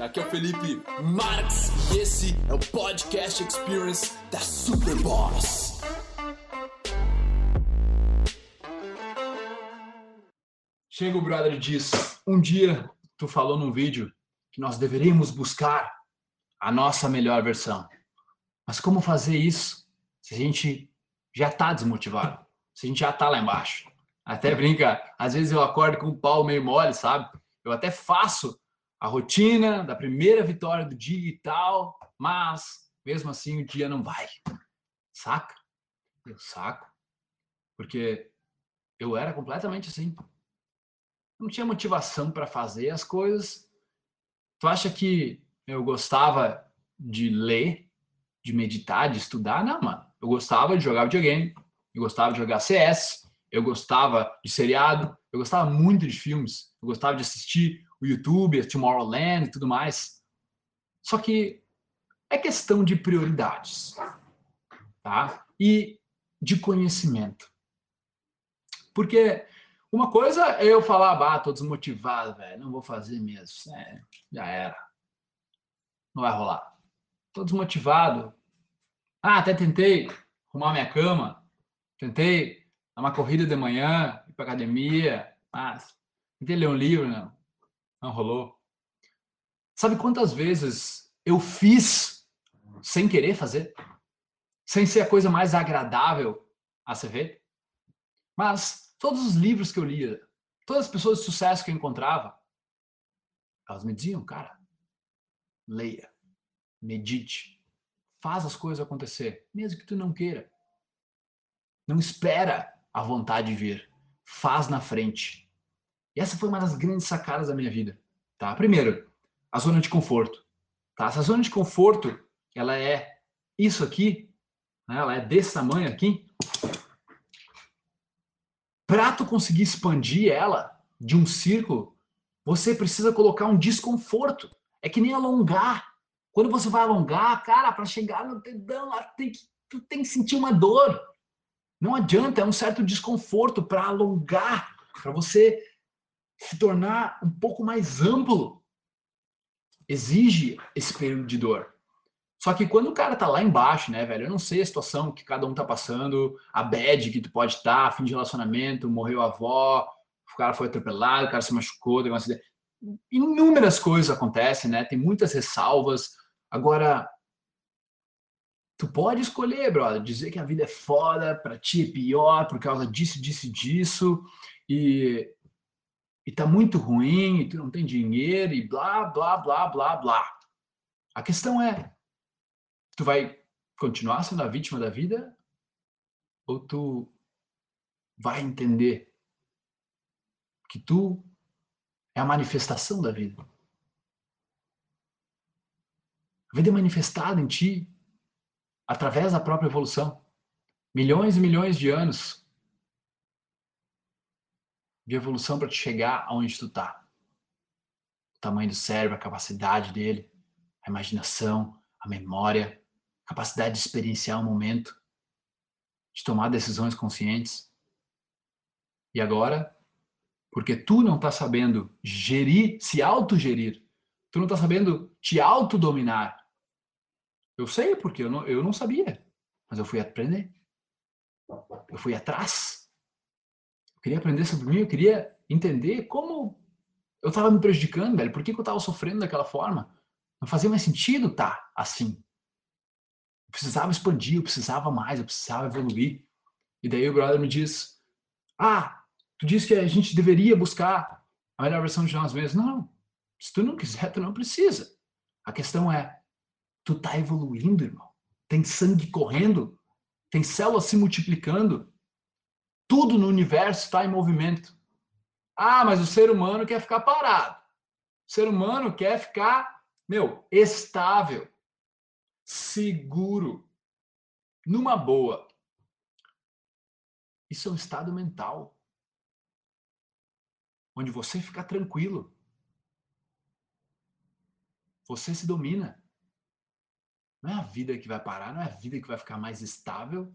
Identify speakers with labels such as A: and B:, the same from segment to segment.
A: Aqui é o Felipe Marx e esse é o Podcast Experience da Superboss. Chega o brother e diz: Um dia tu falou num vídeo que nós deveríamos buscar a nossa melhor versão. Mas como fazer isso se a gente já está desmotivado? Se a gente já está lá embaixo? Até brinca, às vezes eu acordo com o pau meio mole, sabe? Eu até faço a rotina da primeira vitória do dia e tal, mas mesmo assim o dia não vai. Saca? Eu saco. Porque eu era completamente assim não tinha motivação para fazer as coisas. Tu acha que eu gostava de ler, de meditar, de estudar? Não, mano. Eu gostava de jogar videogame, eu gostava de jogar CS, eu gostava de seriado, eu gostava muito de filmes, eu gostava de assistir o YouTube, Tomorrowland e tudo mais. Só que é questão de prioridades, tá? E de conhecimento. Porque uma coisa é eu falar, bah, tô desmotivado, velho, não vou fazer mesmo. É, já era. Não vai rolar. Tô desmotivado. Ah, até tentei arrumar minha cama, tentei dar uma corrida de manhã, ir pra academia, mas tentei ler um livro, não. Não rolou. Sabe quantas vezes eu fiz sem querer fazer? Sem ser a coisa mais agradável a se ver? Mas Todos os livros que eu lia, todas as pessoas de sucesso que eu encontrava, elas me diziam, cara, leia, medite, faz as coisas acontecer, mesmo que tu não queira. Não espera a vontade vir, faz na frente. E essa foi uma das grandes sacadas da minha vida, tá? Primeiro, a zona de conforto, tá? Essa zona de conforto, ela é isso aqui, né? ela é desse tamanho aqui, para tu conseguir expandir ela de um círculo, você precisa colocar um desconforto. É que nem alongar. Quando você vai alongar, cara, para chegar no dedão tem que, tu tem que sentir uma dor. Não adianta, é um certo desconforto para alongar, para você se tornar um pouco mais amplo. Exige esse período de dor. Só que quando o cara tá lá embaixo, né, velho? Eu não sei a situação que cada um tá passando, a bad que tu pode estar, tá, fim de relacionamento, morreu a avó, o cara foi atropelado, o cara se machucou, teve uma acidente. Inúmeras coisas acontecem, né? Tem muitas ressalvas. Agora, tu pode escolher, brother, dizer que a vida é foda, pra ti é pior por causa disso, disso, disso, e, e tá muito ruim, e tu não tem dinheiro, e blá, blá, blá, blá, blá. A questão é, tu vai continuar sendo a vítima da vida ou tu vai entender que tu é a manifestação da vida. A vida é manifestada em ti através da própria evolução. Milhões e milhões de anos de evolução para te chegar aonde tu está. O tamanho do cérebro, a capacidade dele, a imaginação, a memória, capacidade de experienciar o momento, de tomar decisões conscientes. E agora, porque tu não está sabendo gerir, se autogerir, tu não está sabendo te autodominar. Eu sei porque eu não, eu não sabia, mas eu fui aprender. Eu fui atrás. Eu queria aprender sobre mim, eu queria entender como eu estava me prejudicando, velho. Por que, que eu estava sofrendo daquela forma? Não fazia mais sentido estar tá assim. Eu precisava expandir, eu precisava mais, eu precisava evoluir. E daí o brother me diz: Ah, tu disse que a gente deveria buscar a melhor versão de nós mesmos. Não, se tu não quiser, tu não precisa. A questão é: tu tá evoluindo, irmão. Tem sangue correndo, tem células se multiplicando. Tudo no universo está em movimento. Ah, mas o ser humano quer ficar parado. O ser humano quer ficar, meu, estável seguro, numa boa. Isso é um estado mental. Onde você fica tranquilo. Você se domina. Não é a vida que vai parar, não é a vida que vai ficar mais estável.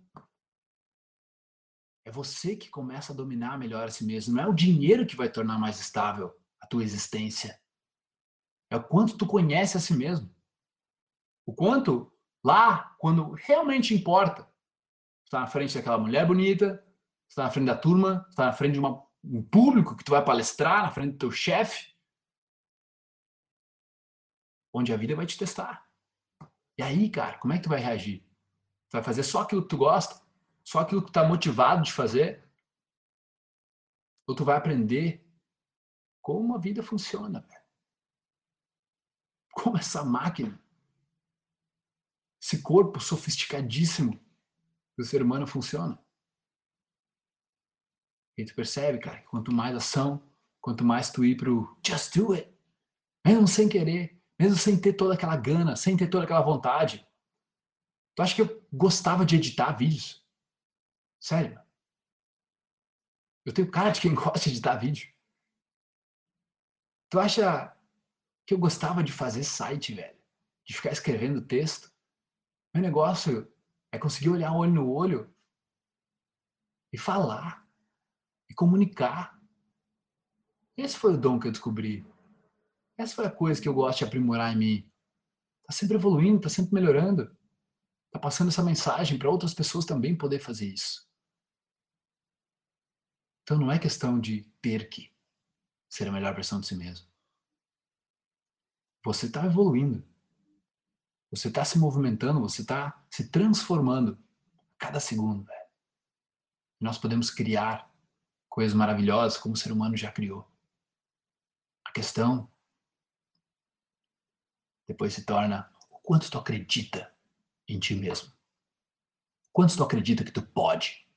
A: É você que começa a dominar melhor a si mesmo. Não é o dinheiro que vai tornar mais estável a tua existência. É o quanto tu conhece a si mesmo. O quanto lá, quando realmente importa, está na frente daquela mulher bonita, está na frente da turma, está na frente de uma, um público que tu vai palestrar, na frente do teu chefe, onde a vida vai te testar. E aí, cara, como é que tu vai reagir? Tu vai fazer só aquilo que tu gosta? Só aquilo que tu tá motivado de fazer? Ou tu vai aprender como a vida funciona, velho? Como essa máquina, esse corpo sofisticadíssimo do ser humano funciona. E tu percebe, cara, que quanto mais ação, quanto mais tu ir pro just do it, mesmo sem querer, mesmo sem ter toda aquela gana, sem ter toda aquela vontade. Tu acha que eu gostava de editar vídeos? Sério? Eu tenho cara de quem gosta de editar vídeo. Tu acha que eu gostava de fazer site, velho? De ficar escrevendo texto? Meu negócio é conseguir olhar olho no olho e falar e comunicar. Esse foi o dom que eu descobri. Essa foi a coisa que eu gosto de aprimorar em mim. Tá sempre evoluindo, tá sempre melhorando. Tá passando essa mensagem para outras pessoas também poder fazer isso. Então não é questão de ter que ser a melhor versão de si mesmo. Você está evoluindo. Você está se movimentando, você está se transformando a cada segundo. Velho. Nós podemos criar coisas maravilhosas como o ser humano já criou. A questão depois se torna o quanto tu acredita em ti mesmo. Quanto tu acredita que tu pode.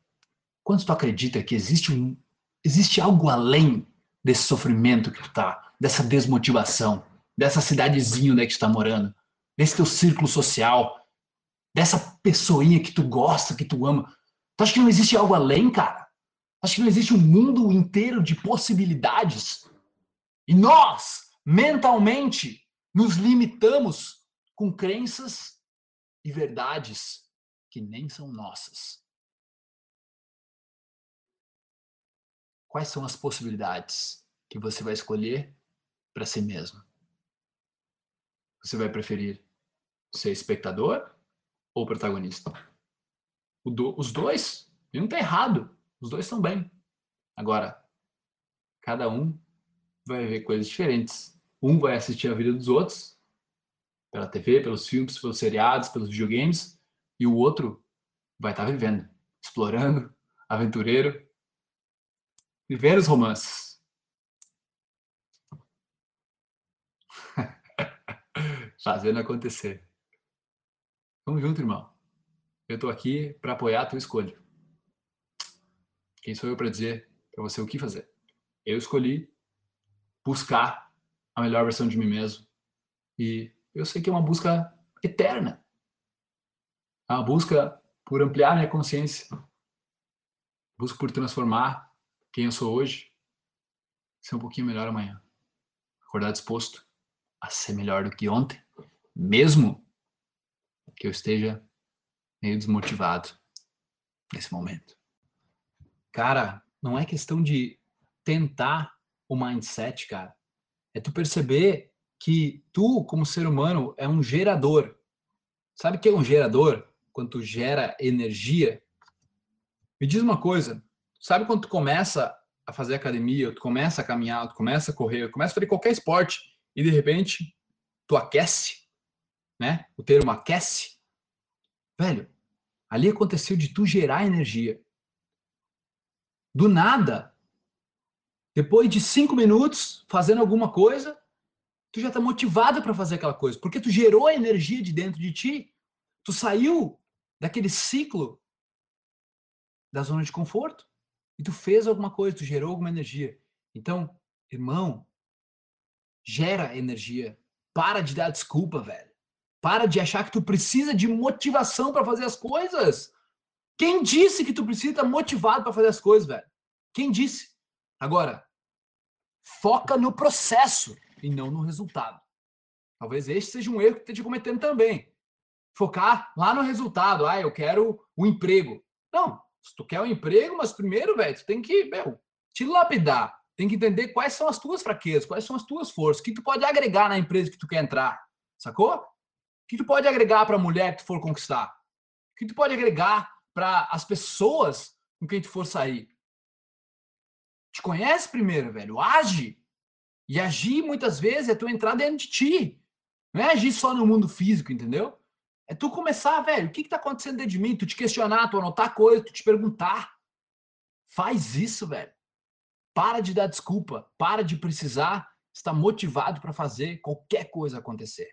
A: Quanto tu acredita que existe um existe algo além desse sofrimento que tu tá, dessa desmotivação, dessa cidadezinha onde é que tu tá morando, desse teu círculo social, dessa pessoinha que tu gosta, que tu ama. Tu acha que não existe algo além, cara? Acho que não existe um mundo inteiro de possibilidades? E nós, mentalmente, nos limitamos com crenças e verdades que nem são nossas. Quais são as possibilidades que você vai escolher para si mesmo? Você vai preferir ser espectador ou protagonista? Do, os dois, não está errado, os dois estão bem. Agora, cada um vai ver coisas diferentes um vai assistir a vida dos outros, pela TV, pelos filmes, pelos seriados, pelos videogames, e o outro vai estar tá vivendo, explorando, aventureiro, vivendo os romances. Fazendo acontecer. Vamos junto, irmão. Eu estou aqui para apoiar a tua escolha. Quem sou eu para dizer para você o que fazer? Eu escolhi buscar a melhor versão de mim mesmo. E eu sei que é uma busca eterna. É uma busca por ampliar minha consciência. Busco por transformar quem eu sou hoje, ser um pouquinho melhor amanhã. Acordar disposto a ser melhor do que ontem, mesmo que eu esteja meio desmotivado nesse momento. Cara, não é questão de tentar o mindset, cara é tu perceber que tu, como ser humano, é um gerador. Sabe o que é um gerador? Quando tu gera energia. Me diz uma coisa, sabe quando tu começa a fazer academia, tu começa a caminhar, tu começa a correr, tu começa a fazer qualquer esporte e de repente tu aquece, né? O termo aquece. Velho, ali aconteceu de tu gerar energia. Do nada, depois de cinco minutos fazendo alguma coisa, tu já está motivado para fazer aquela coisa, porque tu gerou a energia de dentro de ti, tu saiu daquele ciclo da zona de conforto e tu fez alguma coisa, tu gerou alguma energia. Então, irmão, gera energia. Para de dar desculpa, velho. Para de achar que tu precisa de motivação para fazer as coisas. Quem disse que tu precisa estar motivado para fazer as coisas, velho? Quem disse? Agora, foca no processo e não no resultado. Talvez este seja um erro que esteja cometendo também. Focar lá no resultado. Ah, eu quero o um emprego. Não, se tu quer um emprego, mas primeiro, velho, tu tem que, meu, te lapidar. tem que entender quais são as tuas fraquezas, quais são as tuas forças, o que tu pode agregar na empresa que tu quer entrar, sacou? O que tu pode agregar para a mulher que tu for conquistar? O que tu pode agregar para as pessoas com quem tu for sair? Te conhece primeiro, velho. Age. E agir muitas vezes é tu entrar dentro de ti. Não é agir só no mundo físico, entendeu? É tu começar, velho, o que, que tá acontecendo dentro de mim? Tu te questionar, tu anotar coisa, tu te perguntar. Faz isso, velho. Para de dar desculpa, para de precisar estar motivado para fazer qualquer coisa acontecer.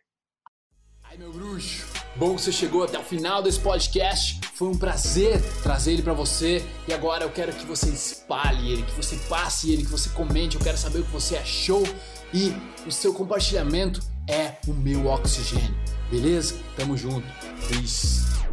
B: Ai, meu bruxo, bom que você chegou até o final desse podcast. Foi um prazer trazer ele para você e agora eu quero que você espalhe ele, que você passe ele, que você comente. Eu quero saber o que você achou e o seu compartilhamento é o meu oxigênio. Beleza? Tamo junto. Peace.